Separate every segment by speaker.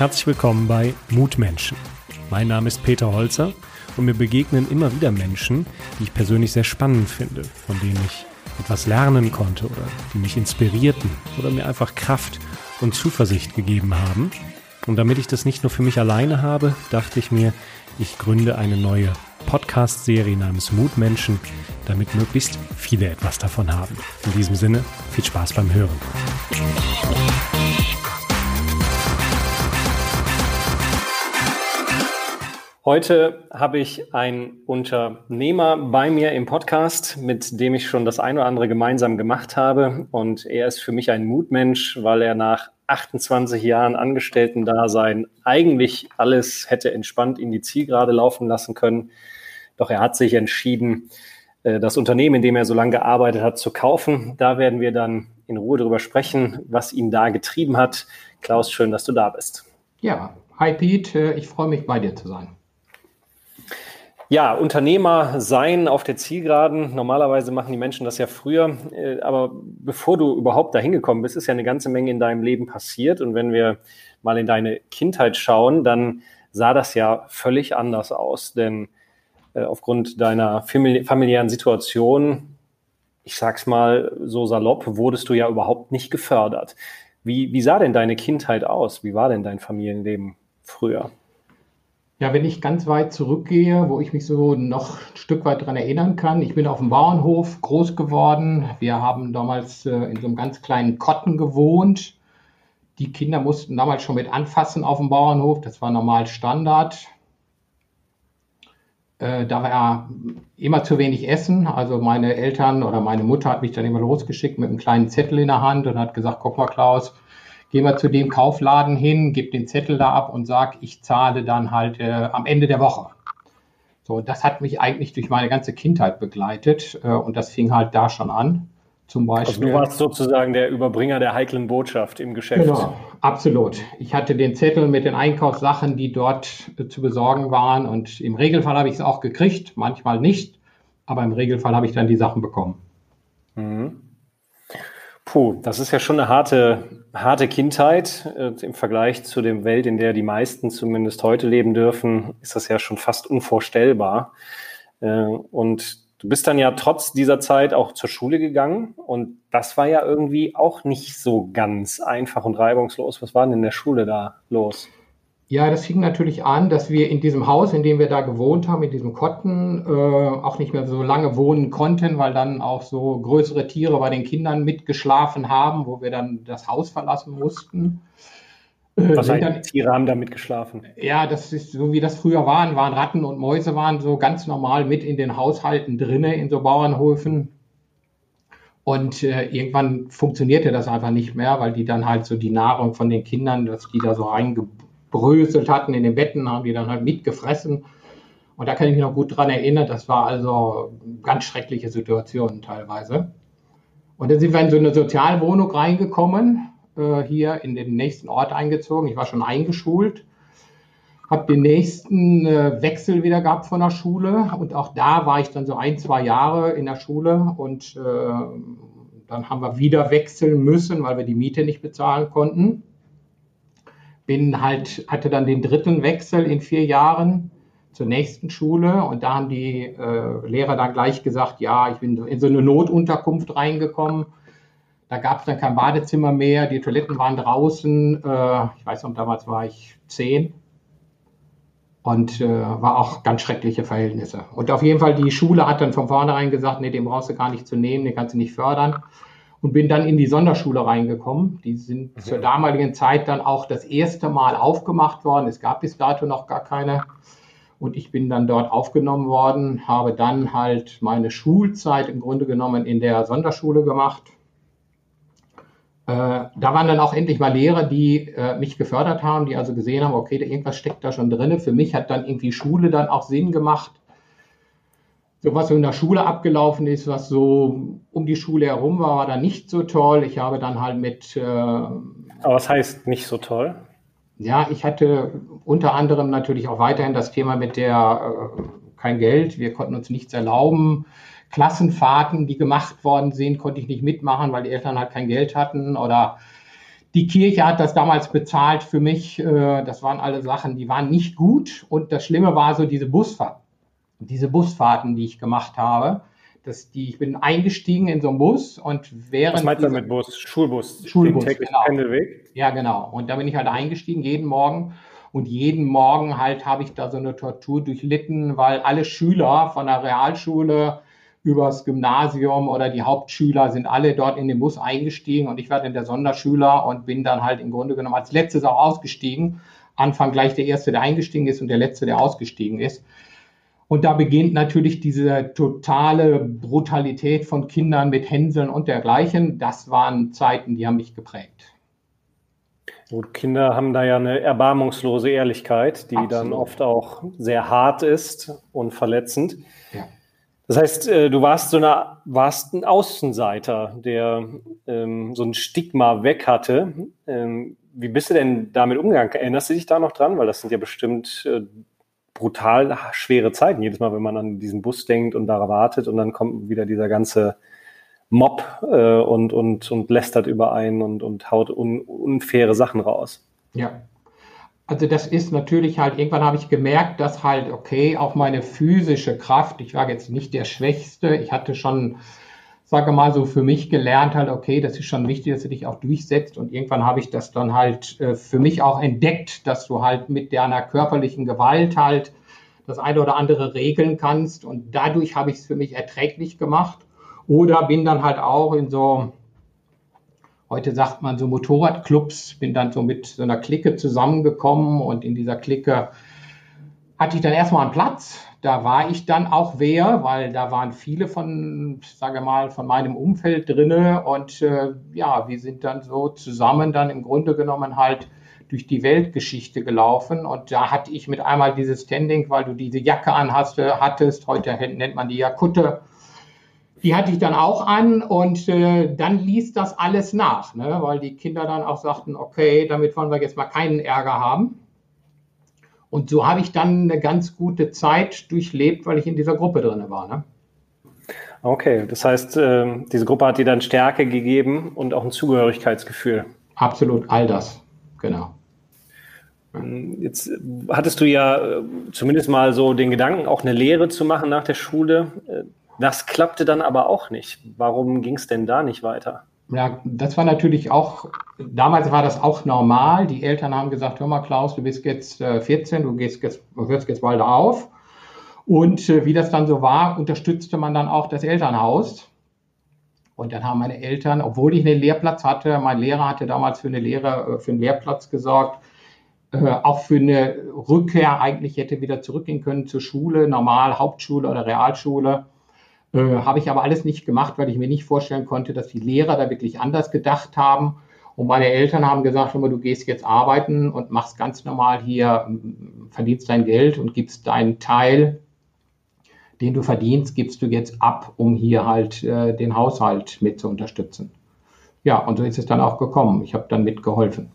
Speaker 1: Herzlich willkommen bei Mutmenschen. Mein Name ist Peter Holzer und mir begegnen immer wieder Menschen, die ich persönlich sehr spannend finde, von denen ich etwas lernen konnte oder die mich inspirierten oder mir einfach Kraft und Zuversicht gegeben haben. Und damit ich das nicht nur für mich alleine habe, dachte ich mir, ich gründe eine neue Podcast-Serie namens Mutmenschen, damit möglichst viele etwas davon haben. In diesem Sinne, viel Spaß beim Hören. Heute habe ich einen Unternehmer bei mir im Podcast, mit dem ich schon das eine oder andere gemeinsam gemacht habe. Und er ist für mich ein Mutmensch, weil er nach 28 Jahren Angestellten-Dasein eigentlich alles hätte entspannt in die Zielgerade laufen lassen können. Doch er hat sich entschieden, äh, das Unternehmen, in dem er so lange gearbeitet hat, zu kaufen. Da werden wir dann in Ruhe darüber sprechen, was ihn da getrieben hat. Klaus, schön, dass du da bist.
Speaker 2: Ja, hi Pete, ich freue mich bei dir zu sein.
Speaker 1: Ja, Unternehmer sein auf der Zielgeraden. Normalerweise machen die Menschen das ja früher. Äh, aber bevor du überhaupt dahin gekommen bist, ist ja eine ganze Menge in deinem Leben passiert. Und wenn wir mal in deine Kindheit schauen, dann sah das ja völlig anders aus. Denn äh, aufgrund deiner familiären Situation, ich sag's mal so salopp, wurdest du ja überhaupt nicht gefördert. Wie, wie sah denn deine Kindheit aus? Wie war denn dein Familienleben früher?
Speaker 2: Ja, wenn ich ganz weit zurückgehe, wo ich mich so noch ein Stück weit dran erinnern kann, ich bin auf dem Bauernhof groß geworden. Wir haben damals äh, in so einem ganz kleinen Kotten gewohnt. Die Kinder mussten damals schon mit anfassen auf dem Bauernhof. Das war normal Standard. Äh, da war immer zu wenig Essen. Also meine Eltern oder meine Mutter hat mich dann immer losgeschickt mit einem kleinen Zettel in der Hand und hat gesagt, guck mal Klaus, geh mal zu dem Kaufladen hin, gib den Zettel da ab und sag, ich zahle dann halt äh, am Ende der Woche. So, das hat mich eigentlich durch meine ganze Kindheit begleitet äh, und das fing halt da schon an. Zum Beispiel.
Speaker 1: Also du warst sozusagen der Überbringer der heiklen Botschaft im Geschäft. Genau,
Speaker 2: absolut. Ich hatte den Zettel mit den Einkaufssachen, die dort äh, zu besorgen waren und im Regelfall habe ich es auch gekriegt, manchmal nicht, aber im Regelfall habe ich dann die Sachen bekommen. Mhm.
Speaker 1: Puh, das ist ja schon eine harte, harte Kindheit. Äh, Im Vergleich zu der Welt, in der die meisten zumindest heute leben dürfen, ist das ja schon fast unvorstellbar. Äh, und du bist dann ja trotz dieser Zeit auch zur Schule gegangen. Und das war ja irgendwie auch nicht so ganz einfach und reibungslos. Was war denn in der Schule da los?
Speaker 2: Ja, das fing natürlich an, dass wir in diesem Haus, in dem wir da gewohnt haben, in diesem Kotten, äh, auch nicht mehr so lange wohnen konnten, weil dann auch so größere Tiere bei den Kindern mitgeschlafen haben, wo wir dann das Haus verlassen mussten.
Speaker 1: Äh, Was heißt, dann, Tiere haben da mitgeschlafen?
Speaker 2: Ja, das ist so wie das früher waren, waren Ratten und Mäuse waren so ganz normal mit in den Haushalten drinne in so Bauernhöfen. Und äh, irgendwann funktionierte das einfach nicht mehr, weil die dann halt so die Nahrung von den Kindern, dass die da so reingebracht bröselt hatten in den Betten, haben die dann halt mitgefressen. Und da kann ich mich noch gut dran erinnern, das war also ganz schreckliche Situationen teilweise. Und dann sind wir in so eine Sozialwohnung reingekommen, äh, hier in den nächsten Ort eingezogen. Ich war schon eingeschult, habe den nächsten äh, Wechsel wieder gehabt von der Schule. Und auch da war ich dann so ein, zwei Jahre in der Schule. Und äh, dann haben wir wieder wechseln müssen, weil wir die Miete nicht bezahlen konnten bin halt, hatte dann den dritten Wechsel in vier Jahren zur nächsten Schule und da haben die äh, Lehrer dann gleich gesagt, ja, ich bin in so eine Notunterkunft reingekommen. Da gab es dann kein Badezimmer mehr, die Toiletten waren draußen. Äh, ich weiß noch, damals war ich zehn und äh, war auch ganz schreckliche Verhältnisse. Und auf jeden Fall, die Schule hat dann von vornherein gesagt, nee, den brauchst du gar nicht zu nehmen, den kannst du nicht fördern und bin dann in die Sonderschule reingekommen. Die sind mhm. zur damaligen Zeit dann auch das erste Mal aufgemacht worden. Es gab bis dato noch gar keine. Und ich bin dann dort aufgenommen worden, habe dann halt meine Schulzeit im Grunde genommen in der Sonderschule gemacht. Äh, da waren dann auch endlich mal Lehrer, die äh, mich gefördert haben, die also gesehen haben, okay, irgendwas steckt da schon drin. Für mich hat dann irgendwie Schule dann auch Sinn gemacht so was so in der Schule abgelaufen ist, was so um die Schule herum war, war dann nicht so toll. Ich habe dann halt mit. Äh, Aber
Speaker 1: was heißt nicht so toll?
Speaker 2: Ja, ich hatte unter anderem natürlich auch weiterhin das Thema mit der äh, kein Geld, wir konnten uns nichts erlauben. Klassenfahrten, die gemacht worden sind, konnte ich nicht mitmachen, weil die Eltern halt kein Geld hatten oder Die Kirche hat das damals bezahlt für mich. Äh, das waren alle Sachen, die waren nicht gut. Und das Schlimme war so diese Busfahrt, diese Busfahrten, die ich gemacht habe. Das, die, ich bin eingestiegen in so einen Bus und während.
Speaker 1: Was meinst du mit Bus? Schulbus?
Speaker 2: Schulbus, genau. Pendelweg? Ja, genau. Und da bin ich halt eingestiegen jeden Morgen. Und jeden Morgen halt habe ich da so eine Tortur durchlitten, weil alle Schüler von der Realschule übers Gymnasium oder die Hauptschüler sind alle dort in den Bus eingestiegen und ich war dann der Sonderschüler und bin dann halt im Grunde genommen als letztes auch ausgestiegen. Anfang gleich der Erste, der eingestiegen ist und der Letzte, der ausgestiegen ist. Und da beginnt natürlich diese totale Brutalität von Kindern mit Hänseln und dergleichen. Das waren Zeiten, die haben mich geprägt.
Speaker 1: Gut, Kinder haben da ja eine erbarmungslose Ehrlichkeit, die Absolut. dann oft auch sehr hart ist und verletzend. Ja. Das heißt, äh, du warst so eine, warst ein Außenseiter, der ähm, so ein Stigma weg hatte. Ähm, wie bist du denn damit umgegangen? Erinnerst du dich da noch dran? Weil das sind ja bestimmt äh, brutal schwere Zeiten. Jedes Mal, wenn man an diesen Bus denkt und da wartet und dann kommt wieder dieser ganze Mob äh, und, und, und lästert über einen und, und haut un, unfaire Sachen raus.
Speaker 2: Ja, also das ist natürlich halt, irgendwann habe ich gemerkt, dass halt, okay, auch meine physische Kraft, ich war jetzt nicht der Schwächste, ich hatte schon, sage mal so, für mich gelernt halt, okay, das ist schon wichtig, dass du dich auch durchsetzt. Und irgendwann habe ich das dann halt äh, für mich auch entdeckt, dass du halt mit deiner körperlichen Gewalt halt das eine oder andere regeln kannst. Und dadurch habe ich es für mich erträglich gemacht. Oder bin dann halt auch in so Heute sagt man so Motorradclubs, bin dann so mit so einer Clique zusammengekommen. Und in dieser Clique hatte ich dann erstmal einen Platz. Da war ich dann auch wer, weil da waren viele von, sage mal, von meinem Umfeld drinne und äh, ja, wir sind dann so zusammen dann im Grunde genommen halt durch die Weltgeschichte gelaufen und da hatte ich mit einmal dieses Standing, weil du diese Jacke anhast, hattest, heute nennt man die ja Kutte, die hatte ich dann auch an und äh, dann ließ das alles nach, ne? weil die Kinder dann auch sagten, okay, damit wollen wir jetzt mal keinen Ärger haben. Und so habe ich dann eine ganz gute Zeit durchlebt, weil ich in dieser Gruppe drin war. Ne?
Speaker 1: Okay, das heißt, äh, diese Gruppe hat dir dann Stärke gegeben und auch ein Zugehörigkeitsgefühl.
Speaker 2: Absolut, all das, genau.
Speaker 1: Jetzt hattest du ja äh, zumindest mal so den Gedanken, auch eine Lehre zu machen nach der Schule. Äh, das klappte dann aber auch nicht. Warum ging es denn da nicht weiter?
Speaker 2: Ja, das war natürlich auch, damals war das auch normal. Die Eltern haben gesagt, hör mal Klaus, du bist jetzt äh, 14, du gehst jetzt, hörst jetzt bald auf. Und äh, wie das dann so war, unterstützte man dann auch das Elternhaus. Und dann haben meine Eltern, obwohl ich einen Lehrplatz hatte, mein Lehrer hatte damals für eine Lehre, äh, für einen Lehrplatz gesorgt, äh, auch für eine Rückkehr eigentlich hätte wieder zurückgehen können zur Schule, normal Hauptschule oder Realschule. Äh, habe ich aber alles nicht gemacht, weil ich mir nicht vorstellen konnte, dass die Lehrer da wirklich anders gedacht haben. Und meine Eltern haben gesagt, du gehst jetzt arbeiten und machst ganz normal hier, verdienst dein Geld und gibst deinen Teil, den du verdienst, gibst du jetzt ab, um hier halt äh, den Haushalt mit zu unterstützen. Ja, und so ist es dann auch gekommen. Ich habe dann mitgeholfen.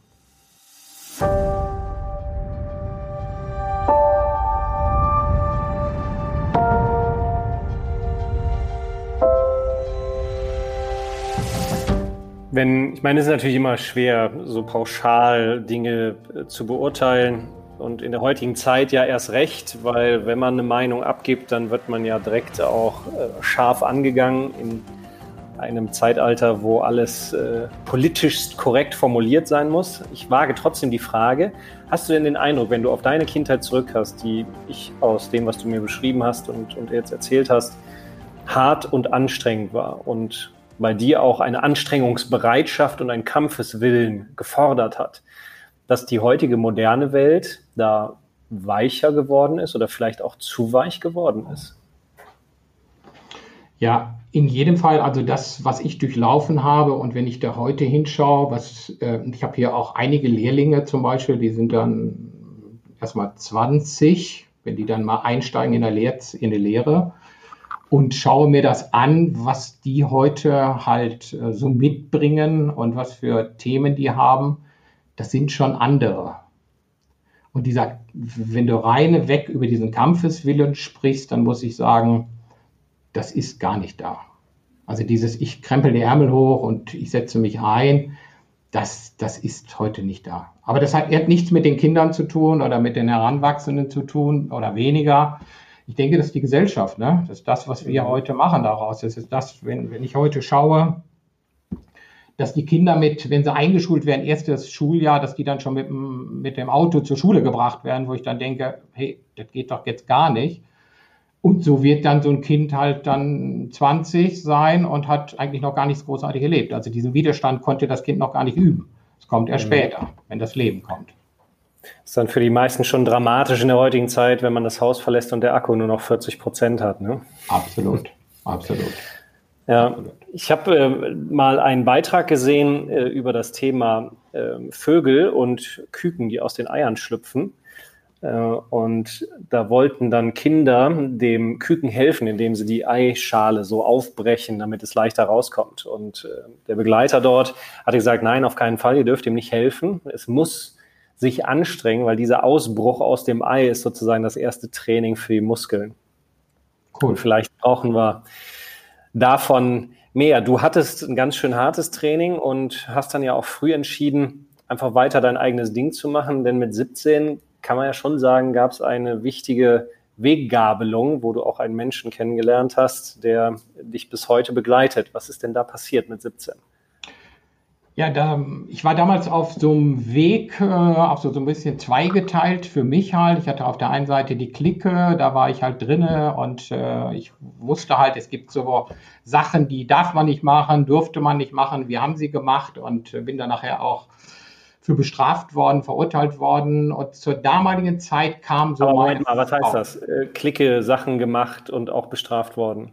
Speaker 1: Wenn, ich meine, es ist natürlich immer schwer, so pauschal Dinge äh, zu beurteilen. Und in der heutigen Zeit ja erst recht, weil wenn man eine Meinung abgibt, dann wird man ja direkt auch äh, scharf angegangen in einem Zeitalter, wo alles äh, politisch korrekt formuliert sein muss. Ich wage trotzdem die Frage, hast du denn den Eindruck, wenn du auf deine Kindheit zurück hast, die ich aus dem, was du mir beschrieben hast und, und jetzt erzählt hast, hart und anstrengend war und bei dir auch eine Anstrengungsbereitschaft und ein Kampfeswillen gefordert hat, dass die heutige moderne Welt da weicher geworden ist oder vielleicht auch zu weich geworden ist?
Speaker 2: Ja, in jedem Fall, also das, was ich durchlaufen habe und wenn ich da heute hinschaue, was, äh, ich habe hier auch einige Lehrlinge zum Beispiel, die sind dann erstmal 20, wenn die dann mal einsteigen in der, Lehr in der Lehre, und schaue mir das an, was die heute halt äh, so mitbringen und was für Themen die haben. Das sind schon andere. Und dieser, wenn du reine weg über diesen Kampfeswillen sprichst, dann muss ich sagen, das ist gar nicht da. Also dieses, ich krempel die Ärmel hoch und ich setze mich ein, das, das ist heute nicht da. Aber das hat, hat nichts mit den Kindern zu tun oder mit den Heranwachsenden zu tun oder weniger. Ich denke, das ist die Gesellschaft, ne? Das ist das, was wir mhm. heute machen daraus. Das ist das, wenn, wenn ich heute schaue, dass die Kinder mit, wenn sie eingeschult werden, erstes Schuljahr, dass die dann schon mit, mit dem Auto zur Schule gebracht werden, wo ich dann denke, hey, das geht doch jetzt gar nicht. Und so wird dann so ein Kind halt dann 20 sein und hat eigentlich noch gar nichts großartig erlebt. Also diesen Widerstand konnte das Kind noch gar nicht üben. Es kommt erst mhm. später, wenn das Leben kommt.
Speaker 1: Das ist dann für die meisten schon dramatisch in der heutigen Zeit, wenn man das Haus verlässt und der Akku nur noch 40 Prozent hat. Ne?
Speaker 2: Absolut, absolut.
Speaker 1: Ja, ich habe äh, mal einen Beitrag gesehen äh, über das Thema äh, Vögel und Küken, die aus den Eiern schlüpfen. Äh, und da wollten dann Kinder dem Küken helfen, indem sie die Eischale so aufbrechen, damit es leichter rauskommt. Und äh, der Begleiter dort hat gesagt, nein, auf keinen Fall, ihr dürft ihm nicht helfen. Es muss sich anstrengen, weil dieser Ausbruch aus dem Ei ist sozusagen das erste Training für die Muskeln. Cool. Und vielleicht brauchen wir davon mehr. Du hattest ein ganz schön hartes Training und hast dann ja auch früh entschieden, einfach weiter dein eigenes Ding zu machen, denn mit 17 kann man ja schon sagen, gab es eine wichtige Weggabelung, wo du auch einen Menschen kennengelernt hast, der dich bis heute begleitet. Was ist denn da passiert mit 17?
Speaker 2: Ja, da, ich war damals auf so einem Weg, äh, auf so, so ein bisschen zweigeteilt für mich halt. Ich hatte auf der einen Seite die Clique, da war ich halt drinne und äh, ich wusste halt, es gibt so Sachen, die darf man nicht machen, durfte man nicht machen. Wir haben sie gemacht und äh, bin dann nachher auch für bestraft worden, verurteilt worden. Und zur damaligen Zeit kam so.
Speaker 1: Aber Moment mal, was heißt das? Äh, Clique Sachen gemacht und auch bestraft worden.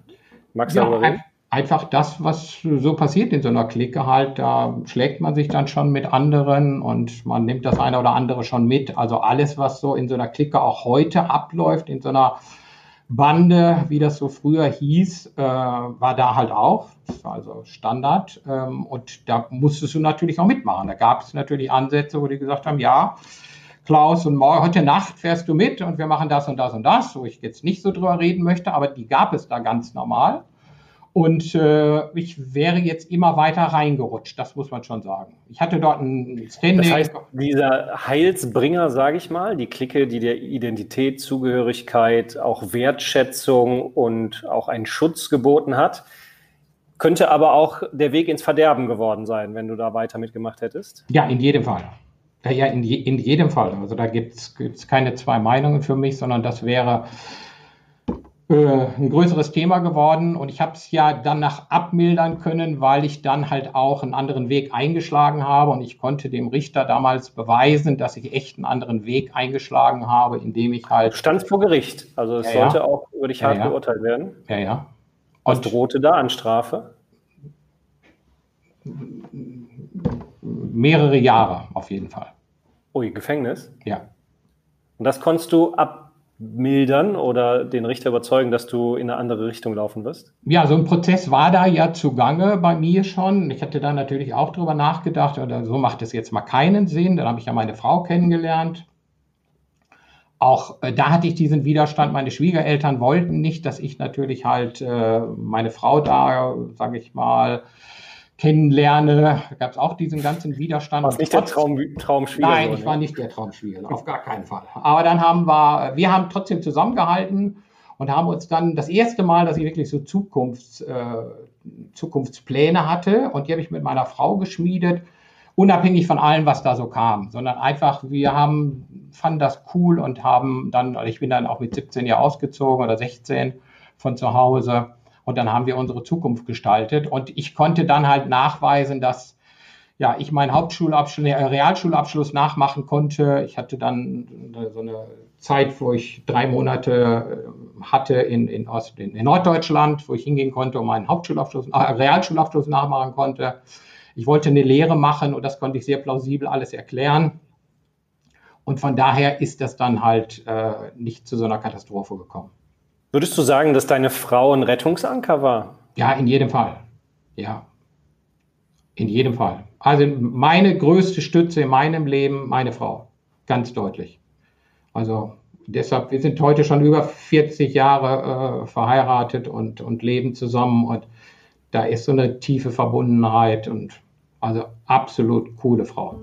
Speaker 2: Du ja, darüber reden? Einfach das, was so passiert in so einer Clique halt, da schlägt man sich dann schon mit anderen und man nimmt das eine oder andere schon mit. Also alles, was so in so einer Clique auch heute abläuft, in so einer Bande, wie das so früher hieß, äh, war da halt auch, also Standard. Ähm, und da musstest du natürlich auch mitmachen. Da gab es natürlich Ansätze, wo die gesagt haben, ja, Klaus und morgen, heute Nacht fährst du mit und wir machen das und das und das, wo ich jetzt nicht so drüber reden möchte, aber die gab es da ganz normal. Und äh, ich wäre jetzt immer weiter reingerutscht, das muss man schon sagen. Ich hatte dort ein
Speaker 1: Standing. Das heißt, dieser Heilsbringer, sage ich mal, die Clique, die der Identität, Zugehörigkeit, auch Wertschätzung und auch einen Schutz geboten hat, könnte aber auch der Weg ins Verderben geworden sein, wenn du da weiter mitgemacht hättest.
Speaker 2: Ja, in jedem Fall. Ja, in, je, in jedem Fall. Also da gibt es keine zwei Meinungen für mich, sondern das wäre ein größeres Thema geworden und ich habe es ja dann nach abmildern können, weil ich dann halt auch einen anderen Weg eingeschlagen habe und ich konnte dem Richter damals beweisen, dass ich echt einen anderen Weg eingeschlagen habe, indem ich halt.
Speaker 1: Stand vor Gericht, also es ja, sollte ja. auch über dich hart ja, geurteilt werden.
Speaker 2: Ja, ja.
Speaker 1: Was und drohte da an Strafe?
Speaker 2: Mehrere Jahre auf jeden Fall.
Speaker 1: Ui, Gefängnis?
Speaker 2: Ja.
Speaker 1: Und das konntest du ab mildern oder den Richter überzeugen, dass du in eine andere Richtung laufen wirst?
Speaker 2: Ja, so ein Prozess war da ja zugange bei mir schon. Ich hatte da natürlich auch drüber nachgedacht, oder so macht es jetzt mal keinen Sinn. Dann habe ich ja meine Frau kennengelernt. Auch äh, da hatte ich diesen Widerstand. Meine Schwiegereltern wollten nicht, dass ich natürlich halt äh, meine Frau da, sage ich mal, kennenlerne, gab es auch diesen ganzen Widerstand.
Speaker 1: Warst nicht der Traum, Traumschwieger?
Speaker 2: Nein, ich war nicht der Traumschwieger, auf gar keinen Fall. Aber dann haben wir, wir haben trotzdem zusammengehalten und haben uns dann das erste Mal, dass ich wirklich so Zukunfts, äh, Zukunftspläne hatte und die habe ich mit meiner Frau geschmiedet, unabhängig von allem, was da so kam, sondern einfach, wir haben, fanden das cool und haben dann, also ich bin dann auch mit 17 Jahren ausgezogen oder 16 von zu Hause und dann haben wir unsere Zukunft gestaltet. Und ich konnte dann halt nachweisen, dass ja, ich meinen Hauptschulabschluss, äh, Realschulabschluss nachmachen konnte. Ich hatte dann so eine Zeit, wo ich drei Monate äh, hatte in, in, Ost, in Norddeutschland, wo ich hingehen konnte und meinen Hauptschulabschluss, äh, Realschulabschluss nachmachen konnte. Ich wollte eine Lehre machen und das konnte ich sehr plausibel alles erklären. Und von daher ist das dann halt äh, nicht zu so einer Katastrophe gekommen.
Speaker 1: Würdest du sagen, dass deine Frau ein Rettungsanker war?
Speaker 2: Ja, in jedem Fall. Ja. In jedem Fall. Also meine größte Stütze in meinem Leben, meine Frau. Ganz deutlich. Also deshalb, wir sind heute schon über 40 Jahre äh, verheiratet und, und leben zusammen und da ist so eine tiefe Verbundenheit und Also absolut coole Frau.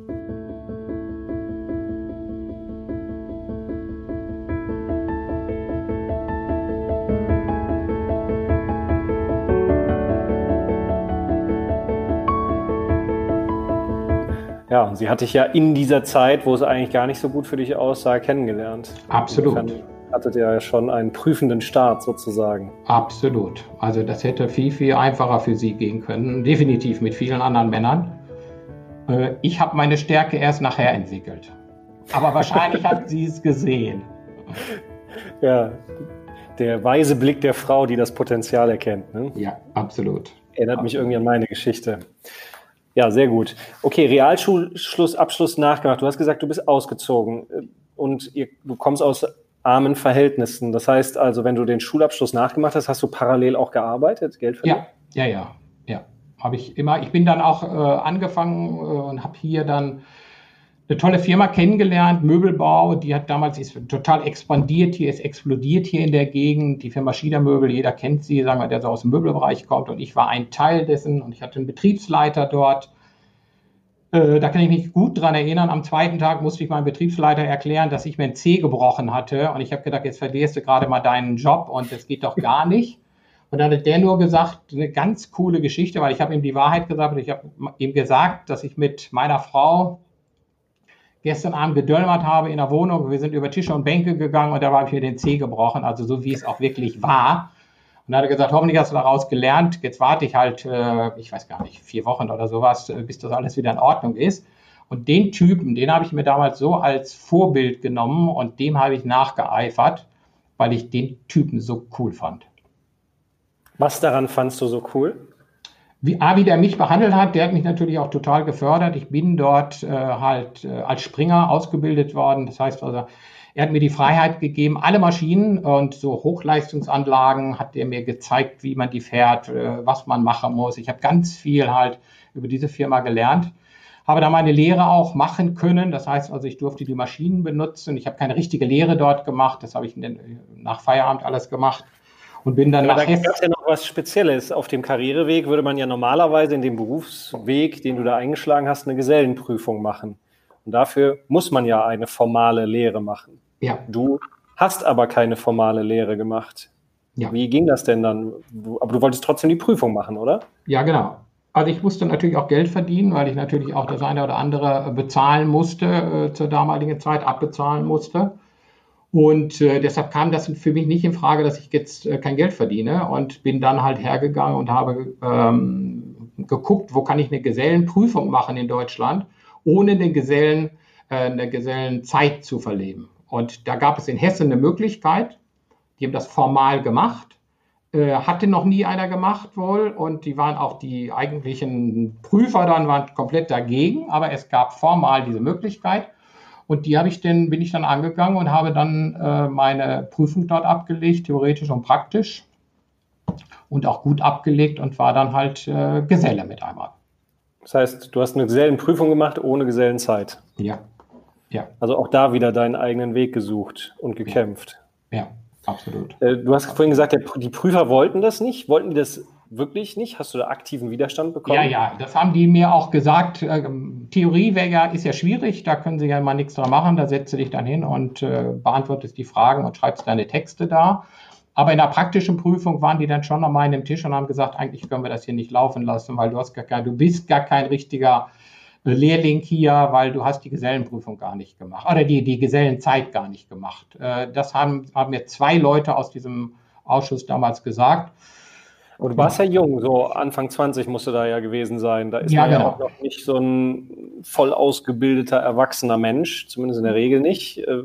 Speaker 1: Ja, und sie hat dich ja in dieser Zeit, wo es eigentlich gar nicht so gut für dich aussah, kennengelernt.
Speaker 2: Absolut. Insofern
Speaker 1: hattet ihr ja schon einen prüfenden Start sozusagen.
Speaker 2: Absolut. Also das hätte viel, viel einfacher für sie gehen können. Definitiv mit vielen anderen Männern. Äh, ich habe meine Stärke erst nachher entwickelt. Aber wahrscheinlich hat sie es gesehen.
Speaker 1: Ja, der weise Blick der Frau, die das Potenzial erkennt. Ne?
Speaker 2: Ja, absolut.
Speaker 1: Erinnert
Speaker 2: absolut.
Speaker 1: mich irgendwie an meine Geschichte. Ja, sehr gut. Okay, Realschulschluss, Abschluss nachgemacht. Du hast gesagt, du bist ausgezogen äh, und ihr, du kommst aus armen Verhältnissen. Das heißt also, wenn du den Schulabschluss nachgemacht hast, hast du parallel auch gearbeitet,
Speaker 2: Geld verdient? Ja, ja, ja, ja. Habe ich immer. Ich bin dann auch äh, angefangen äh, und habe hier dann eine tolle Firma kennengelernt, Möbelbau, die hat damals ist total expandiert hier, ist explodiert hier in der Gegend. Die Firma Schiedermöbel, jeder kennt sie, sagen wir, der so aus dem Möbelbereich kommt und ich war ein Teil dessen und ich hatte einen Betriebsleiter dort. Äh, da kann ich mich gut dran erinnern. Am zweiten Tag musste ich meinem Betriebsleiter erklären, dass ich mir ein C gebrochen hatte und ich habe gedacht, jetzt verlierst du gerade mal deinen Job und das geht doch gar nicht. Und dann hat der nur gesagt, eine ganz coole Geschichte, weil ich habe ihm die Wahrheit gesagt und ich habe ihm gesagt, dass ich mit meiner Frau gestern Abend gedöllmert habe in der Wohnung. Wir sind über Tische und Bänke gegangen und da habe ich mir den Zeh gebrochen, also so wie es auch wirklich war. Und dann hat er gesagt, hoffentlich hast du daraus gelernt. Jetzt warte ich halt, äh, ich weiß gar nicht, vier Wochen oder sowas, äh, bis das alles wieder in Ordnung ist. Und den Typen, den habe ich mir damals so als Vorbild genommen und dem habe ich nachgeeifert, weil ich den Typen so cool fand.
Speaker 1: Was daran fandst du so cool?
Speaker 2: Wie, A, wie der mich behandelt hat, der hat mich natürlich auch total gefördert. Ich bin dort äh, halt äh, als Springer ausgebildet worden. Das heißt also, er hat mir die Freiheit gegeben, alle Maschinen und so Hochleistungsanlagen hat er mir gezeigt, wie man die fährt, äh, was man machen muss. Ich habe ganz viel halt über diese Firma gelernt. Habe da meine Lehre auch machen können. Das heißt also, ich durfte die Maschinen benutzen. Ich habe keine richtige Lehre dort gemacht. Das habe ich nach Feierabend alles gemacht und bin dann
Speaker 1: Aber da gab es ja noch was Spezielles. Auf dem Karriereweg würde man ja normalerweise in dem Berufsweg, den du da eingeschlagen hast, eine Gesellenprüfung machen. Und dafür muss man ja eine formale Lehre machen. Ja. Du hast aber keine formale Lehre gemacht. Ja. Wie ging das denn dann? aber du wolltest trotzdem die Prüfung machen, oder?
Speaker 2: Ja, genau. Also ich musste natürlich auch Geld verdienen, weil ich natürlich auch das eine oder andere bezahlen musste, äh, zur damaligen Zeit abbezahlen musste. Und äh, deshalb kam das für mich nicht in Frage, dass ich jetzt äh, kein Geld verdiene und bin dann halt hergegangen und habe ähm, geguckt, wo kann ich eine Gesellenprüfung machen in Deutschland, ohne den Gesellen, äh, eine Gesellenzeit zu verleben. Und da gab es in Hessen eine Möglichkeit, die haben das formal gemacht, äh, hatte noch nie einer gemacht wohl und die waren auch die eigentlichen Prüfer dann waren komplett dagegen, aber es gab formal diese Möglichkeit. Und die habe ich dann, bin ich dann angegangen und habe dann äh, meine Prüfung dort abgelegt, theoretisch und praktisch. Und auch gut abgelegt und war dann halt äh, Geselle mit einmal.
Speaker 1: Das heißt, du hast eine Gesellenprüfung gemacht ohne Gesellenzeit.
Speaker 2: Ja. ja.
Speaker 1: Also auch da wieder deinen eigenen Weg gesucht und gekämpft.
Speaker 2: Ja, ja absolut.
Speaker 1: Äh, du hast vorhin gesagt, die Prüfer wollten das nicht. Wollten die das wirklich nicht? Hast du da aktiven Widerstand bekommen?
Speaker 2: Ja, ja, das haben die mir auch gesagt. Ähm, Theorie wäre ja, ist ja schwierig, da können sie ja mal nichts dran machen. Da setzt du dich dann hin und äh, beantwortest die Fragen und schreibst deine Texte da. Aber in der praktischen Prüfung waren die dann schon an meinem Tisch und haben gesagt, eigentlich können wir das hier nicht laufen lassen, weil du hast gar kein, du bist gar kein richtiger äh, Lehrling hier, weil du hast die Gesellenprüfung gar nicht gemacht oder die, die Gesellenzeit gar nicht gemacht. Äh, das haben, haben mir zwei Leute aus diesem Ausschuss damals gesagt.
Speaker 1: Und du warst ja jung, so Anfang 20 musst du da ja gewesen sein. Da ist ja, man genau. ja auch noch nicht so ein voll ausgebildeter, erwachsener Mensch, zumindest in der Regel nicht. Äh,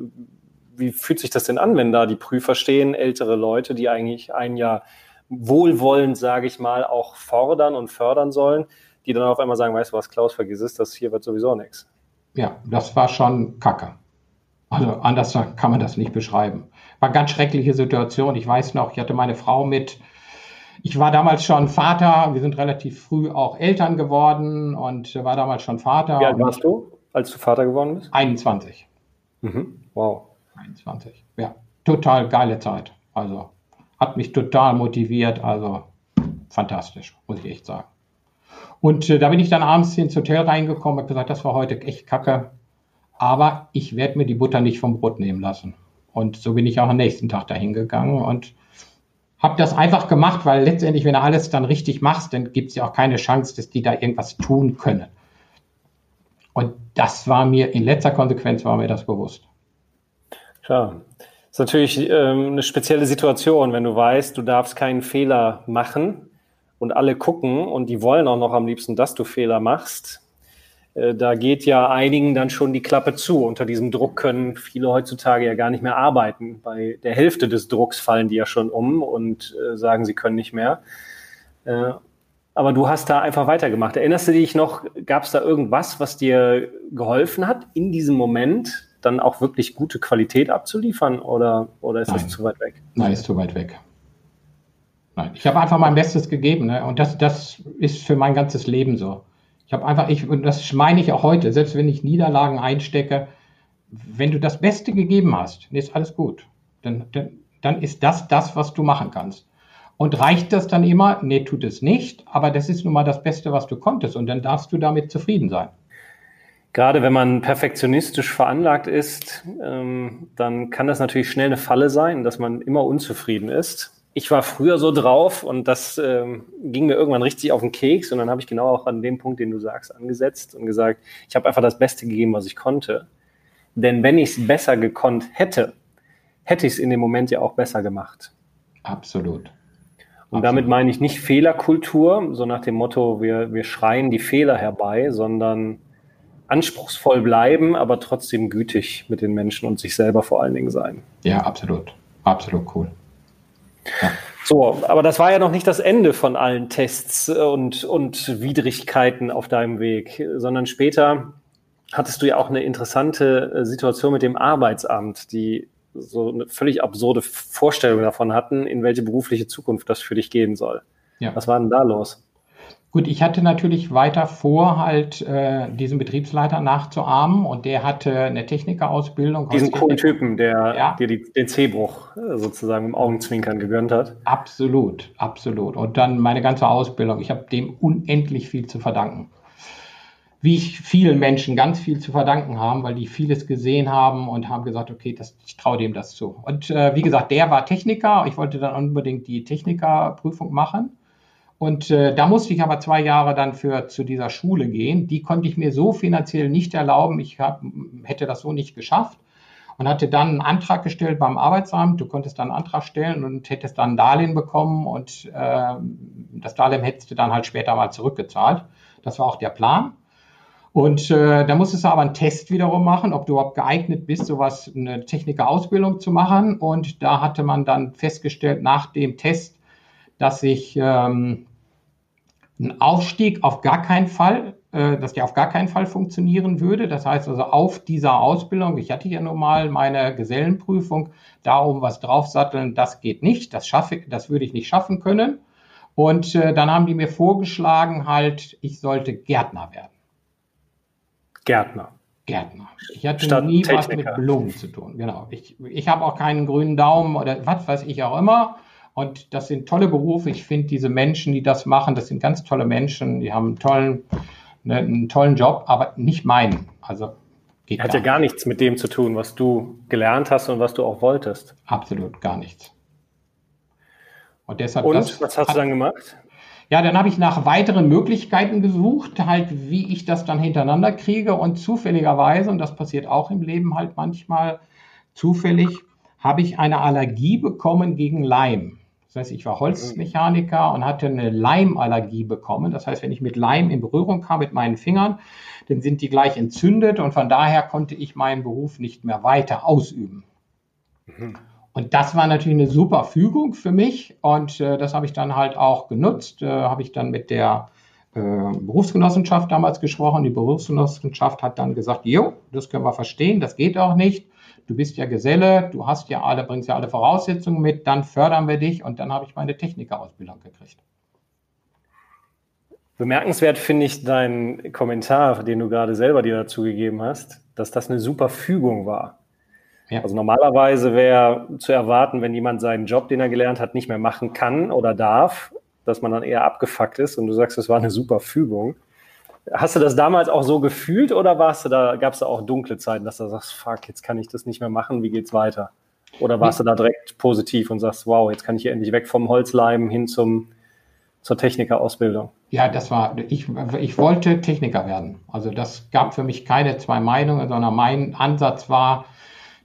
Speaker 1: wie fühlt sich das denn an, wenn da die Prüfer stehen, ältere Leute, die eigentlich ein Jahr wohlwollend, sage ich mal, auch fordern und fördern sollen, die dann auf einmal sagen, weißt du was, Klaus, vergiss es, das hier wird sowieso nichts.
Speaker 2: Ja, das war schon Kacke. Also anders kann man das nicht beschreiben. War eine ganz schreckliche Situation. Ich weiß noch, ich hatte meine Frau mit, ich war damals schon Vater, wir sind relativ früh auch Eltern geworden und war damals schon Vater.
Speaker 1: Wie alt warst du, als du Vater geworden bist?
Speaker 2: 21.
Speaker 1: Mhm. Wow.
Speaker 2: 21. Ja, total geile Zeit. Also hat mich total motiviert. Also fantastisch, muss ich echt sagen. Und äh, da bin ich dann abends ins Hotel reingekommen und gesagt, das war heute echt kacke. Aber ich werde mir die Butter nicht vom Brot nehmen lassen. Und so bin ich auch am nächsten Tag dahin gegangen und habe das einfach gemacht, weil letztendlich, wenn du alles dann richtig machst, dann gibt es ja auch keine Chance, dass die da irgendwas tun können. Und das war mir, in letzter Konsequenz war mir das bewusst.
Speaker 1: Klar. Das ist natürlich ähm, eine spezielle Situation, wenn du weißt, du darfst keinen Fehler machen und alle gucken und die wollen auch noch am liebsten, dass du Fehler machst. Äh, da geht ja einigen dann schon die Klappe zu. Unter diesem Druck können viele heutzutage ja gar nicht mehr arbeiten. Bei der Hälfte des Drucks fallen die ja schon um und äh, sagen, sie können nicht mehr. Äh, aber du hast da einfach weitergemacht. Erinnerst du dich noch, gab es da irgendwas, was dir geholfen hat, in diesem Moment dann auch wirklich gute Qualität abzuliefern oder, oder ist Nein. das zu weit weg?
Speaker 2: Nein, ist zu weit weg. Nein, ich habe einfach mein Bestes gegeben ne? und das, das ist für mein ganzes Leben so. Ich habe einfach, ich, und das meine ich auch heute, selbst wenn ich Niederlagen einstecke, wenn du das Beste gegeben hast, ist alles gut. Dann, dann, dann ist das das, was du machen kannst. Und reicht das dann immer? Nee, tut es nicht, aber das ist nun mal das Beste, was du konntest und dann darfst du damit zufrieden sein.
Speaker 1: Gerade wenn man perfektionistisch veranlagt ist, ähm, dann kann das natürlich schnell eine Falle sein, dass man immer unzufrieden ist ich war früher so drauf und das ähm, ging mir irgendwann richtig auf den Keks und dann habe ich genau auch an dem Punkt, den du sagst, angesetzt und gesagt, ich habe einfach das Beste gegeben, was ich konnte. Denn wenn ich es besser gekonnt hätte, hätte ich es in dem Moment ja auch besser gemacht.
Speaker 2: Absolut.
Speaker 1: Und Absolut. damit meine ich nicht Fehlerkultur, so nach dem Motto, wir, wir schreien die Fehler herbei, sondern anspruchsvoll bleiben, aber trotzdem gütig mit den Menschen und sich selber vor allen Dingen sein.
Speaker 2: Ja, absolut. Absolut cool.
Speaker 1: So, aber das war ja noch nicht das Ende von allen Tests und, und Widrigkeiten auf deinem Weg, sondern später hattest du ja auch eine interessante äh, Situation mit dem Arbeitsamt, die so eine völlig absurde Vorstellung davon hatten, in welche berufliche Zukunft das für dich gehen soll. Ja. Was war denn da los?
Speaker 2: Gut, ich hatte natürlich weiter vor, halt äh, diesen Betriebsleiter nachzuahmen und der hatte eine Technikerausbildung.
Speaker 1: Diesen coolen Typen, der ja. dir die, den C-Bruch äh, sozusagen im Augenzwinkern gegönnt hat.
Speaker 2: Absolut, absolut. Und dann meine ganze Ausbildung. Ich habe dem unendlich viel zu verdanken. Wie ich vielen Menschen ganz viel zu verdanken haben, weil die vieles gesehen haben und haben gesagt, okay, das, ich traue dem das zu. Und äh, wie gesagt, der war Techniker. Ich wollte dann unbedingt die Technikerprüfung machen. Und äh, da musste ich aber zwei Jahre dann für zu dieser Schule gehen. Die konnte ich mir so finanziell nicht erlauben. Ich hab, hätte das so nicht geschafft und hatte dann einen Antrag gestellt beim Arbeitsamt. Du konntest dann einen Antrag stellen und hättest dann ein Darlehen bekommen und äh, das Darlehen hättest du dann halt später mal zurückgezahlt. Das war auch der Plan. Und äh, da musstest du aber einen Test wiederum machen, ob du überhaupt geeignet bist, sowas, eine Technikerausbildung zu machen. Und da hatte man dann festgestellt, nach dem Test, dass ich ähm, ein Aufstieg auf gar keinen Fall, äh, dass der auf gar keinen Fall funktionieren würde. Das heißt also auf dieser Ausbildung, ich hatte ja nun mal meine Gesellenprüfung, da oben was draufsatteln, das geht nicht, das schaffe, das würde ich nicht schaffen können. Und äh, dann haben die mir vorgeschlagen, halt, ich sollte Gärtner werden.
Speaker 1: Gärtner.
Speaker 2: Gärtner. Ich hatte Statt nie Techniker. was mit Blumen zu tun. Genau. Ich, ich habe auch keinen grünen Daumen oder was weiß ich auch immer. Und das sind tolle Berufe. Ich finde diese Menschen, die das machen, das sind ganz tolle Menschen. Die haben einen tollen, ne, einen tollen Job, aber nicht meinen. Also
Speaker 1: geht Hat ja gar nichts mit dem zu tun, was du gelernt hast und was du auch wolltest.
Speaker 2: Absolut gar nichts.
Speaker 1: Und deshalb. Und was hast hat, du dann gemacht?
Speaker 2: Ja, dann habe ich nach weiteren Möglichkeiten gesucht, halt, wie ich das dann hintereinander kriege. Und zufälligerweise, und das passiert auch im Leben halt manchmal zufällig, habe ich eine Allergie bekommen gegen Leim. Das heißt, ich war Holzmechaniker und hatte eine Leimallergie bekommen. Das heißt, wenn ich mit Leim in Berührung kam mit meinen Fingern, dann sind die gleich entzündet und von daher konnte ich meinen Beruf nicht mehr weiter ausüben. Mhm. Und das war natürlich eine super Fügung für mich und äh, das habe ich dann halt auch genutzt. Äh, habe ich dann mit der äh, Berufsgenossenschaft damals gesprochen. Die Berufsgenossenschaft hat dann gesagt, jo, das können wir verstehen, das geht auch nicht du bist ja Geselle, du hast ja alle, bringst ja alle Voraussetzungen mit, dann fördern wir dich und dann habe ich meine Technikerausbildung gekriegt.
Speaker 1: Bemerkenswert finde ich deinen Kommentar, den du gerade selber dir dazu gegeben hast, dass das eine super Fügung war. Ja. Also normalerweise wäre zu erwarten, wenn jemand seinen Job, den er gelernt hat, nicht mehr machen kann oder darf, dass man dann eher abgefuckt ist und du sagst, es war eine super Fügung. Hast du das damals auch so gefühlt oder warst du da, gab es da auch dunkle Zeiten, dass du sagst, fuck, jetzt kann ich das nicht mehr machen, wie geht's weiter? Oder warst du da direkt positiv und sagst, wow, jetzt kann ich hier endlich weg vom Holzleim hin zum, zur Technikerausbildung?
Speaker 2: Ja, das war, ich, ich wollte Techniker werden. Also das gab für mich keine zwei Meinungen, sondern mein Ansatz war,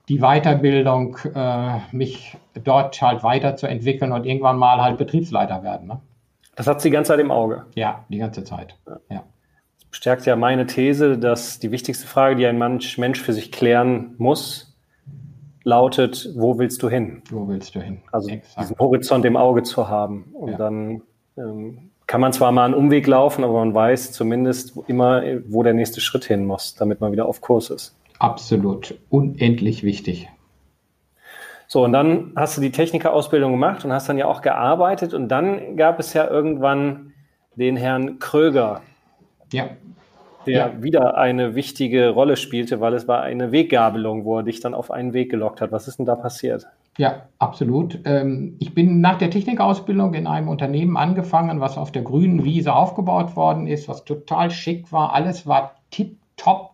Speaker 2: die Weiterbildung, äh, mich dort halt weiterzuentwickeln und irgendwann mal halt Betriebsleiter werden. Ne?
Speaker 1: Das hat sie die ganze Zeit im Auge.
Speaker 2: Ja, die ganze Zeit. Ja.
Speaker 1: Das bestärkt ja meine These, dass die wichtigste Frage, die ein Mensch, Mensch für sich klären muss, lautet, wo willst du hin?
Speaker 2: Wo willst du hin?
Speaker 1: Also Exakt. diesen Horizont im Auge zu haben. Und ja. dann ähm, kann man zwar mal einen Umweg laufen, aber man weiß zumindest immer, wo der nächste Schritt hin muss, damit man wieder auf Kurs ist.
Speaker 2: Absolut, unendlich wichtig.
Speaker 1: So, und dann hast du die Technikerausbildung gemacht und hast dann ja auch gearbeitet und dann gab es ja irgendwann den Herrn Kröger.
Speaker 2: Ja.
Speaker 1: Der ja. wieder eine wichtige Rolle spielte, weil es war eine Weggabelung, wo er dich dann auf einen Weg gelockt hat. Was ist denn da passiert?
Speaker 2: Ja, absolut. Ähm, ich bin nach der Technikausbildung in einem Unternehmen angefangen, was auf der grünen Wiese aufgebaut worden ist, was total schick war. Alles war tipptopp.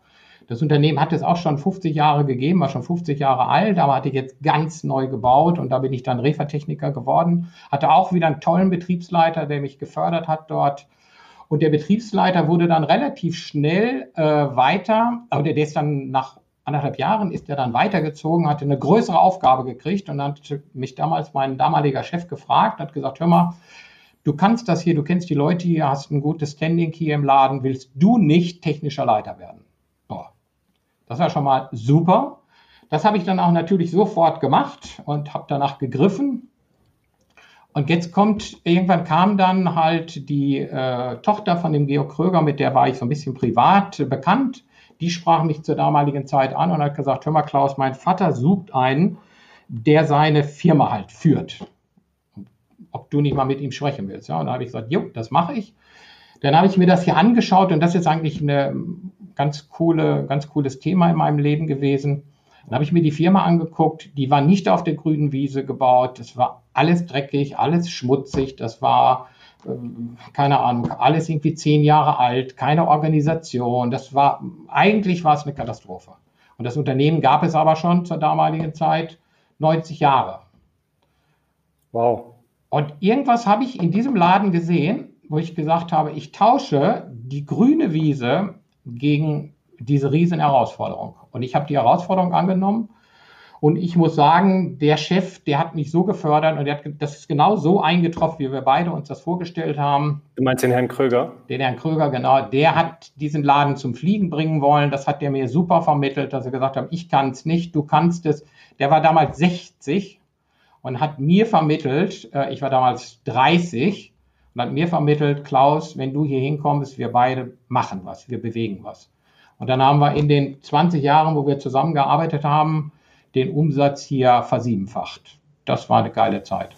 Speaker 2: Das Unternehmen hat es auch schon 50 Jahre gegeben, war schon 50 Jahre alt, aber hatte ich jetzt ganz neu gebaut und da bin ich dann Refertechniker geworden. Hatte auch wieder einen tollen Betriebsleiter, der mich gefördert hat dort. Und der Betriebsleiter wurde dann relativ schnell äh, weiter, aber der, ist dann nach anderthalb Jahren ist er dann weitergezogen, hatte eine größere Aufgabe gekriegt und dann hat mich damals mein damaliger Chef gefragt, hat gesagt, hör mal, du kannst das hier, du kennst die Leute hier, hast ein gutes Standing hier im Laden, willst du nicht technischer Leiter werden? Das war schon mal super. Das habe ich dann auch natürlich sofort gemacht und habe danach gegriffen. Und jetzt kommt, irgendwann kam dann halt die äh, Tochter von dem Georg Kröger, mit der war ich so ein bisschen privat bekannt. Die sprach mich zur damaligen Zeit an und hat gesagt, hör mal Klaus, mein Vater sucht einen, der seine Firma halt führt. Ob du nicht mal mit ihm sprechen willst. Ja, und da habe ich gesagt, jo, das mache ich. Dann habe ich mir das hier angeschaut und das ist eigentlich eine ganz coole, ganz cooles Thema in meinem Leben gewesen. Dann habe ich mir die Firma angeguckt, die war nicht auf der grünen Wiese gebaut, das war alles dreckig, alles schmutzig, das war, ähm, keine Ahnung, alles irgendwie zehn Jahre alt, keine Organisation, das war, eigentlich war es eine Katastrophe. Und das Unternehmen gab es aber schon zur damaligen Zeit 90 Jahre.
Speaker 1: Wow.
Speaker 2: Und irgendwas habe ich in diesem Laden gesehen, wo ich gesagt habe, ich tausche die grüne Wiese gegen diese riesen Herausforderung. Und ich habe die Herausforderung angenommen. Und ich muss sagen, der Chef, der hat mich so gefördert und der hat, das ist genau so eingetroffen, wie wir beide uns das vorgestellt haben.
Speaker 1: Du meinst den Herrn Kröger?
Speaker 2: Den Herrn Kröger, genau. Der hat diesen Laden zum Fliegen bringen wollen. Das hat der mir super vermittelt, dass er gesagt hat, ich kann es nicht, du kannst es. Der war damals 60 und hat mir vermittelt, äh, ich war damals 30, und hat mir vermittelt, Klaus, wenn du hier hinkommst, wir beide machen was, wir bewegen was. Und dann haben wir in den 20 Jahren, wo wir zusammengearbeitet haben, den Umsatz hier versiebenfacht. Das war eine geile Zeit.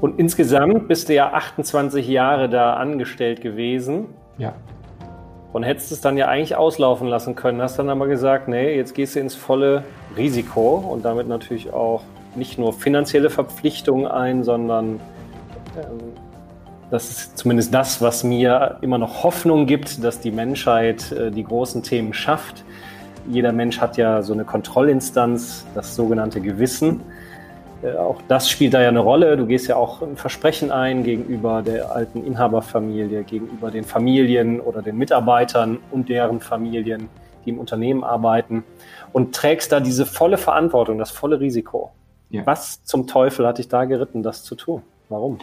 Speaker 1: Und insgesamt bist du ja 28 Jahre da angestellt gewesen.
Speaker 2: Ja.
Speaker 1: Und hättest es dann ja eigentlich auslaufen lassen können, hast dann aber gesagt, nee, jetzt gehst du ins volle Risiko und damit natürlich auch nicht nur finanzielle Verpflichtungen ein, sondern ähm, das ist zumindest das, was mir immer noch Hoffnung gibt, dass die Menschheit äh, die großen Themen schafft. Jeder Mensch hat ja so eine Kontrollinstanz, das sogenannte Gewissen. Äh, auch das spielt da ja eine Rolle. Du gehst ja auch ein Versprechen ein gegenüber der alten Inhaberfamilie, gegenüber den Familien oder den Mitarbeitern und deren Familien, die im Unternehmen arbeiten und trägst da diese volle Verantwortung, das volle Risiko. Ja. Was zum Teufel hat dich da geritten, das zu tun? Warum?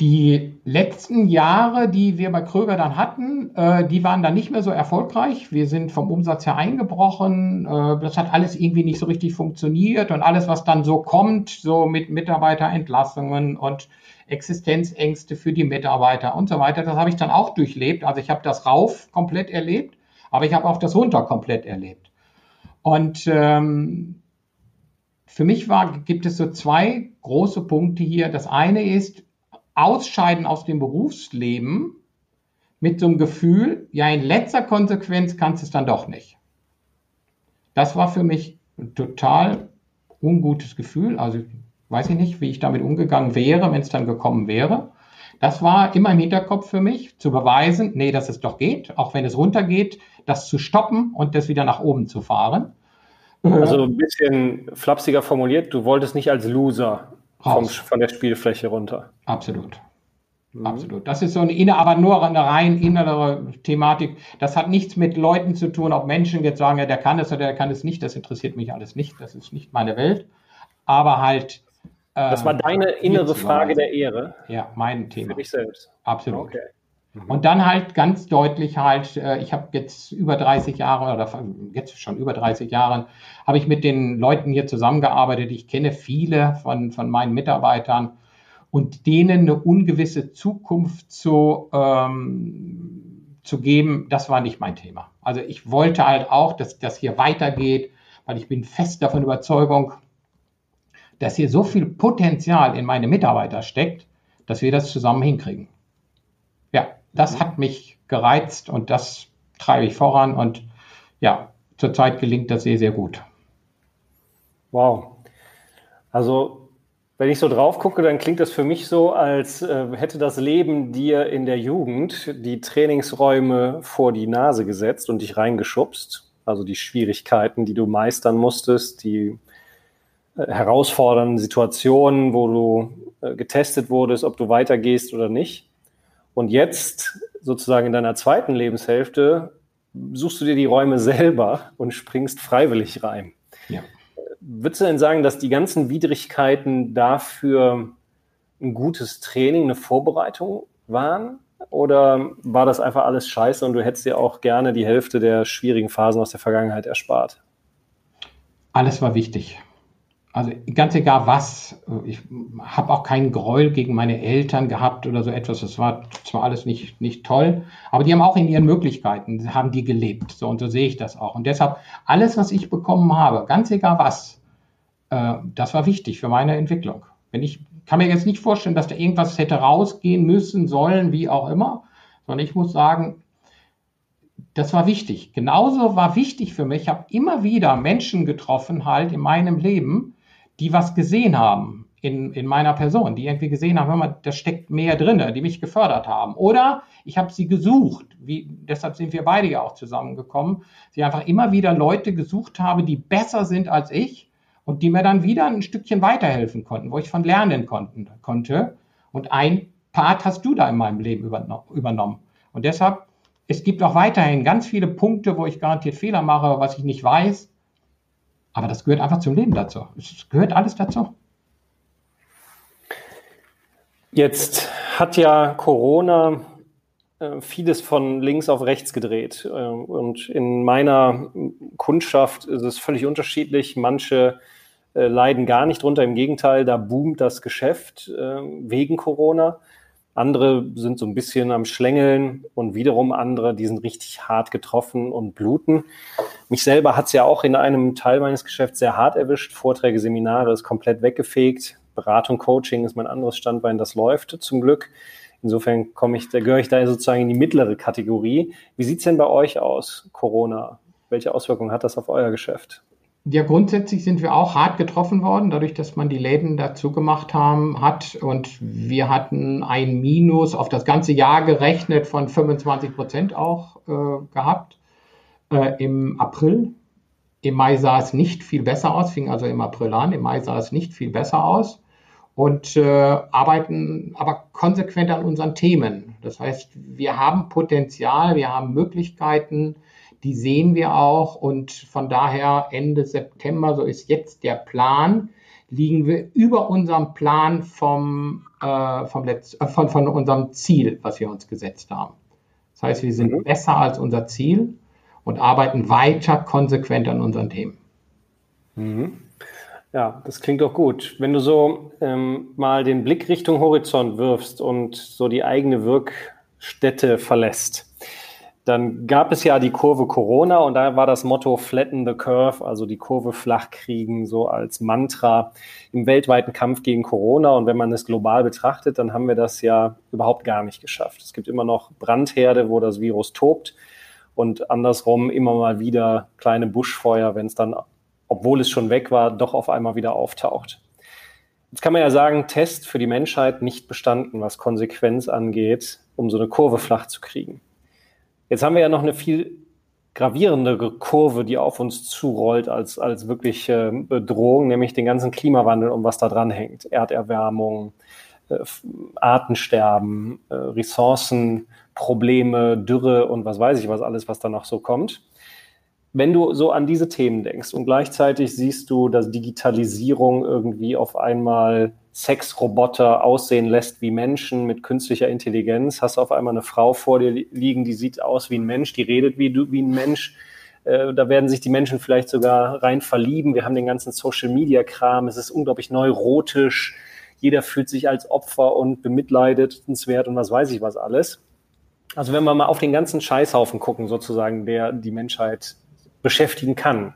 Speaker 2: Die letzten Jahre, die wir bei Kröger dann hatten, äh, die waren dann nicht mehr so erfolgreich. Wir sind vom Umsatz her eingebrochen. Äh, das hat alles irgendwie nicht so richtig funktioniert. Und alles, was dann so kommt, so mit Mitarbeiterentlassungen und Existenzängste für die Mitarbeiter und so weiter, das habe ich dann auch durchlebt. Also ich habe das Rauf komplett erlebt, aber ich habe auch das Runter komplett erlebt. Und ähm, für mich war, gibt es so zwei große Punkte hier. Das eine ist, Ausscheiden aus dem Berufsleben mit so einem Gefühl, ja, in letzter Konsequenz kannst du es dann doch nicht. Das war für mich ein total ungutes Gefühl. Also weiß ich nicht, wie ich damit umgegangen wäre, wenn es dann gekommen wäre. Das war immer im Hinterkopf für mich, zu beweisen, nee, dass es doch geht, auch wenn es runtergeht, das zu stoppen und das wieder nach oben zu fahren.
Speaker 1: Also ein bisschen flapsiger formuliert, du wolltest nicht als Loser vom, von der Spielfläche runter.
Speaker 2: Absolut. Mhm. Absolut. Das ist so eine, aber nur eine rein innere Thematik. Das hat nichts mit Leuten zu tun, ob Menschen jetzt sagen, ja, der kann es oder der kann es nicht. Das interessiert mich alles nicht. Das ist nicht meine Welt. Aber halt.
Speaker 1: Das war deine innere Frage der Ehre.
Speaker 2: Ja, mein Thema.
Speaker 1: Für dich selbst.
Speaker 2: Absolut. Okay. Mhm. Und dann halt ganz deutlich halt, äh, ich habe jetzt über 30 Jahre oder jetzt schon über 30 Jahren, habe ich mit den Leuten hier zusammengearbeitet. Ich kenne viele von, von meinen Mitarbeitern und denen eine ungewisse Zukunft zu, ähm, zu geben, das war nicht mein Thema. Also ich wollte halt auch, dass das hier weitergeht, weil ich bin fest davon Überzeugung, dass hier so viel Potenzial in meine Mitarbeiter steckt, dass wir das zusammen hinkriegen. Ja, das hat mich gereizt und das treibe ich voran und ja, zurzeit gelingt das sehr, sehr gut.
Speaker 1: Wow. Also wenn ich so drauf gucke, dann klingt das für mich so, als äh, hätte das Leben dir in der Jugend die Trainingsräume vor die Nase gesetzt und dich reingeschubst. Also die Schwierigkeiten, die du meistern musstest, die herausfordernden Situationen, wo du äh, getestet wurdest, ob du weitergehst oder nicht. Und jetzt, sozusagen in deiner zweiten Lebenshälfte, suchst du dir die Räume selber und springst freiwillig rein. Ja. Würdest du denn sagen, dass die ganzen Widrigkeiten dafür ein gutes Training, eine Vorbereitung waren? Oder war das einfach alles scheiße und du hättest dir auch gerne die Hälfte der schwierigen Phasen aus der Vergangenheit erspart?
Speaker 2: Alles war wichtig. Also ganz egal was, ich habe auch keinen Gräuel gegen meine Eltern gehabt oder so etwas. Das war zwar alles nicht, nicht toll, aber die haben auch in ihren Möglichkeiten, haben die gelebt. So und so sehe ich das auch. Und deshalb, alles, was ich bekommen habe, ganz egal was, äh, das war wichtig für meine Entwicklung. Wenn ich kann mir jetzt nicht vorstellen, dass da irgendwas hätte rausgehen müssen, sollen, wie auch immer, sondern ich muss sagen, das war wichtig. Genauso war wichtig für mich, ich habe immer wieder Menschen getroffen halt in meinem Leben, die was gesehen haben in, in meiner Person, die irgendwie gesehen haben, hör mal, da steckt mehr drin, die mich gefördert haben. Oder ich habe sie gesucht, wie, deshalb sind wir beide ja auch zusammengekommen, sie einfach immer wieder Leute gesucht habe, die besser sind als ich und die mir dann wieder ein Stückchen weiterhelfen konnten, wo ich von lernen konnten, konnte. Und ein Part hast du da in meinem Leben übernommen. Und deshalb, es gibt auch weiterhin ganz viele Punkte, wo ich garantiert Fehler mache, was ich nicht weiß. Aber das gehört einfach zum Leben dazu. Es gehört alles dazu.
Speaker 1: Jetzt hat ja Corona äh, vieles von links auf rechts gedreht. Äh, und in meiner Kundschaft ist es völlig unterschiedlich. Manche äh, leiden gar nicht drunter. Im Gegenteil, da boomt das Geschäft wegen Corona. Andere sind so ein bisschen am Schlängeln und wiederum andere, die sind richtig hart getroffen und bluten. Mich selber hat es ja auch in einem Teil meines Geschäfts sehr hart erwischt. Vorträge, Seminare ist komplett weggefegt. Beratung, Coaching ist mein anderes Standbein, das läuft zum Glück. Insofern komme ich, da gehöre ich da sozusagen in die mittlere Kategorie. Wie sieht es denn bei euch aus, Corona? Welche Auswirkungen hat das auf euer Geschäft?
Speaker 2: Ja, grundsätzlich sind wir auch hart getroffen worden, dadurch, dass man die Läden dazu gemacht haben, hat. Und wir hatten ein Minus auf das ganze Jahr gerechnet von 25 Prozent auch äh, gehabt äh, im April. Im Mai sah es nicht viel besser aus, fing also im April an. Im Mai sah es nicht viel besser aus und äh, arbeiten aber konsequent an unseren Themen. Das heißt, wir haben Potenzial, wir haben Möglichkeiten, die sehen wir auch und von daher Ende September, so ist jetzt der Plan, liegen wir über unserem Plan vom, äh, vom Letz äh, von, von unserem Ziel, was wir uns gesetzt haben. Das heißt, wir sind mhm. besser als unser Ziel und arbeiten weiter konsequent an unseren Themen.
Speaker 1: Mhm. Ja, das klingt doch gut. Wenn du so ähm, mal den Blick Richtung Horizont wirfst und so die eigene Wirkstätte verlässt, Dann gab es ja die Kurve Corona und da war das Motto Flatten the Curve, also die Kurve flach kriegen, so als Mantra im weltweiten Kampf gegen Corona. Und wenn man es global betrachtet, dann haben wir das ja überhaupt gar nicht geschafft. Es gibt immer noch Brandherde, wo das Virus tobt und andersrum immer mal wieder kleine Buschfeuer, wenn es dann, obwohl es schon weg war, doch auf einmal wieder auftaucht. Jetzt kann man ja sagen, Test für die Menschheit nicht bestanden, was Konsequenz angeht, um so eine Kurve flach zu kriegen. Jetzt haben wir ja noch eine viel gravierendere Kurve, die auf uns zurollt als, als wirklich äh, Bedrohung, nämlich den ganzen Klimawandel und was da dran hängt. Erderwärmung, äh, Artensterben, äh, Ressourcenprobleme, Dürre und was weiß ich was alles, was da noch so kommt. Wenn du so an diese Themen denkst und gleichzeitig siehst du, dass Digitalisierung irgendwie auf einmal Sexroboter aussehen lässt wie Menschen mit künstlicher Intelligenz, hast du auf einmal eine Frau vor dir liegen, die sieht aus wie ein Mensch, die redet wie, du, wie ein Mensch. Äh, da werden sich die Menschen vielleicht sogar rein verlieben. Wir haben den ganzen Social-Media-Kram. Es ist unglaublich neurotisch. Jeder fühlt sich als Opfer und bemitleidenswert und was weiß ich was alles. Also wenn wir mal auf den ganzen Scheißhaufen gucken, sozusagen, der die Menschheit beschäftigen kann,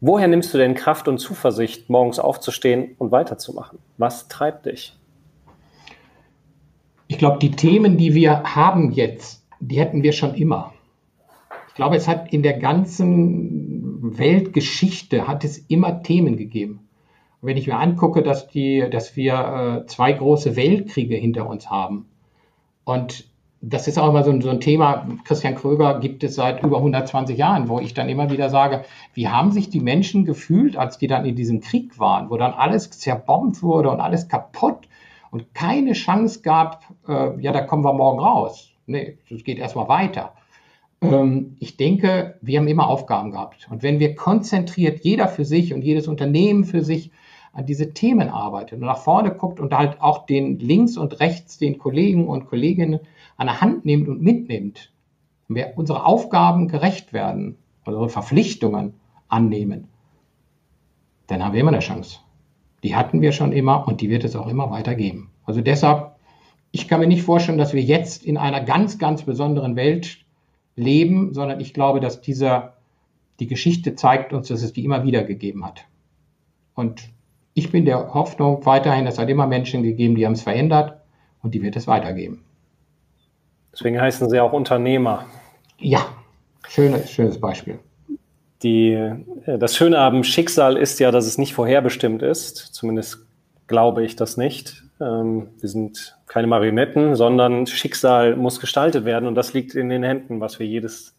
Speaker 1: Woher nimmst du denn Kraft und Zuversicht, morgens aufzustehen und weiterzumachen? Was treibt dich?
Speaker 2: Ich glaube, die Themen, die wir haben jetzt, die hätten wir schon immer. Ich glaube, es hat in der ganzen Weltgeschichte hat es immer Themen gegeben. wenn ich mir angucke, dass, die, dass wir äh, zwei große Weltkriege hinter uns haben und das ist auch immer so ein, so ein, Thema, Christian Kröger gibt es seit über 120 Jahren, wo ich dann immer wieder sage, wie haben sich die Menschen gefühlt, als die dann in diesem Krieg waren, wo dann alles zerbombt wurde und alles kaputt und keine Chance gab, äh, ja, da kommen wir morgen raus. Nee, es geht erstmal weiter. Ähm, ich denke, wir haben immer Aufgaben gehabt. Und wenn wir konzentriert, jeder für sich und jedes Unternehmen für sich an diese Themen arbeitet und nach vorne guckt und halt auch den links und rechts den Kollegen und Kolleginnen an der Hand nimmt und mitnimmt, wenn wir unsere Aufgaben gerecht werden, unsere Verpflichtungen annehmen, dann haben wir immer eine Chance. Die hatten wir schon immer und die wird es auch immer weiter geben. Also deshalb, ich kann mir nicht vorstellen, dass wir jetzt in einer ganz, ganz besonderen Welt leben, sondern ich glaube, dass dieser, die Geschichte zeigt uns, dass es die immer wieder gegeben hat. Und ich bin der Hoffnung weiterhin, es hat immer Menschen gegeben, die haben es verändert und die wird es weitergeben.
Speaker 1: Deswegen heißen sie auch Unternehmer.
Speaker 2: Ja, schönes, schönes Beispiel.
Speaker 1: Die, äh, das Schöne am Schicksal ist ja, dass es nicht vorherbestimmt ist. Zumindest glaube ich das nicht. Ähm, wir sind keine Marionetten, sondern Schicksal muss gestaltet werden und das liegt in den Händen, was wir jedes,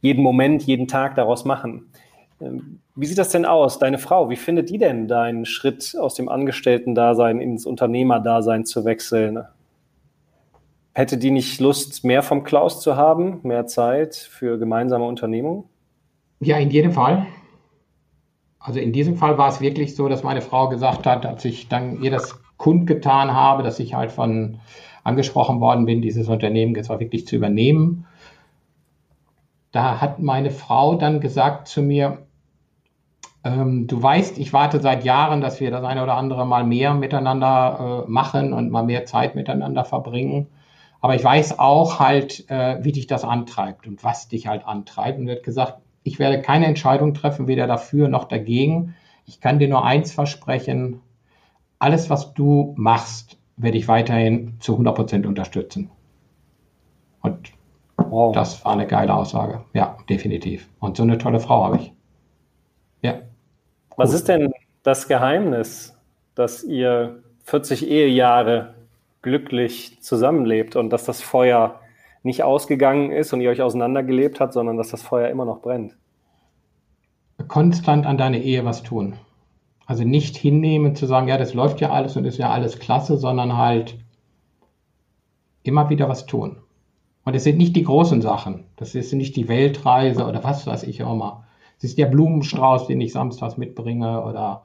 Speaker 1: jeden Moment, jeden Tag daraus machen. Ähm, wie sieht das denn aus? Deine Frau, wie findet die denn deinen Schritt aus dem Angestellten-Dasein ins Unternehmerdasein zu wechseln? Hätte die nicht Lust, mehr vom Klaus zu haben, mehr Zeit für gemeinsame Unternehmungen?
Speaker 2: Ja, in jedem Fall. Also in diesem Fall war es wirklich so, dass meine Frau gesagt hat, als ich dann ihr das kundgetan habe, dass ich halt von angesprochen worden bin, dieses Unternehmen jetzt auch wirklich zu übernehmen. Da hat meine Frau dann gesagt zu mir, ähm, du weißt, ich warte seit Jahren, dass wir das eine oder andere mal mehr miteinander äh, machen und mal mehr Zeit miteinander verbringen. Aber ich weiß auch halt, äh, wie dich das antreibt und was dich halt antreibt. Und hat gesagt, ich werde keine Entscheidung treffen, weder dafür noch dagegen. Ich kann dir nur eins versprechen. Alles, was du machst, werde ich weiterhin zu 100 Prozent unterstützen. Und wow. das war eine geile Aussage. Ja, definitiv. Und so eine tolle Frau habe ich.
Speaker 1: Ja. Was ist denn das Geheimnis, dass ihr 40 Ehejahre glücklich zusammenlebt und dass das Feuer nicht ausgegangen ist und ihr euch auseinandergelebt habt, sondern dass das Feuer immer noch brennt?
Speaker 2: Konstant an deine Ehe was tun. Also nicht hinnehmen zu sagen, ja, das läuft ja alles und ist ja alles klasse, sondern halt immer wieder was tun. Und es sind nicht die großen Sachen. Das ist nicht die Weltreise oder was weiß ich auch immer. Es ist der Blumenstrauß, den ich samstags mitbringe oder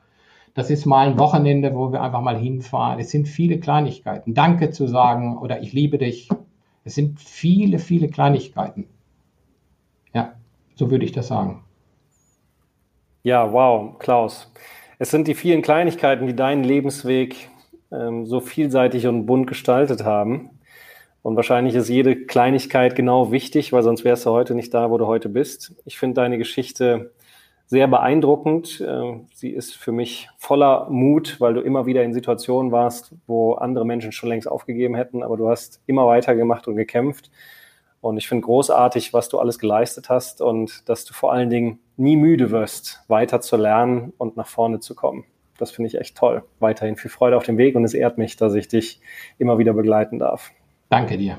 Speaker 2: das ist mal ein Wochenende, wo wir einfach mal hinfahren. Es sind viele Kleinigkeiten. Danke zu sagen oder ich liebe dich. Es sind viele, viele Kleinigkeiten. Ja, so würde ich das sagen.
Speaker 1: Ja, wow, Klaus. Es sind die vielen Kleinigkeiten, die deinen Lebensweg ähm, so vielseitig und bunt gestaltet haben. Und wahrscheinlich ist jede Kleinigkeit genau wichtig, weil sonst wärst du heute nicht da, wo du heute bist. Ich finde deine Geschichte sehr beeindruckend. Äh, sie ist für mich voller Mut, weil du immer wieder in Situationen warst, wo andere Menschen schon längst aufgegeben hätten, aber du hast immer weitergemacht und gekämpft. Und ich finde großartig, was du alles geleistet hast und dass du vor allen Dingen nie müde wirst, weiter zu lernen und nach vorne zu kommen. Das finde ich echt toll. Weiterhin viel Freude auf dem Weg und es ehrt mich, dass ich dich immer wieder begleiten darf.
Speaker 2: Danke dir.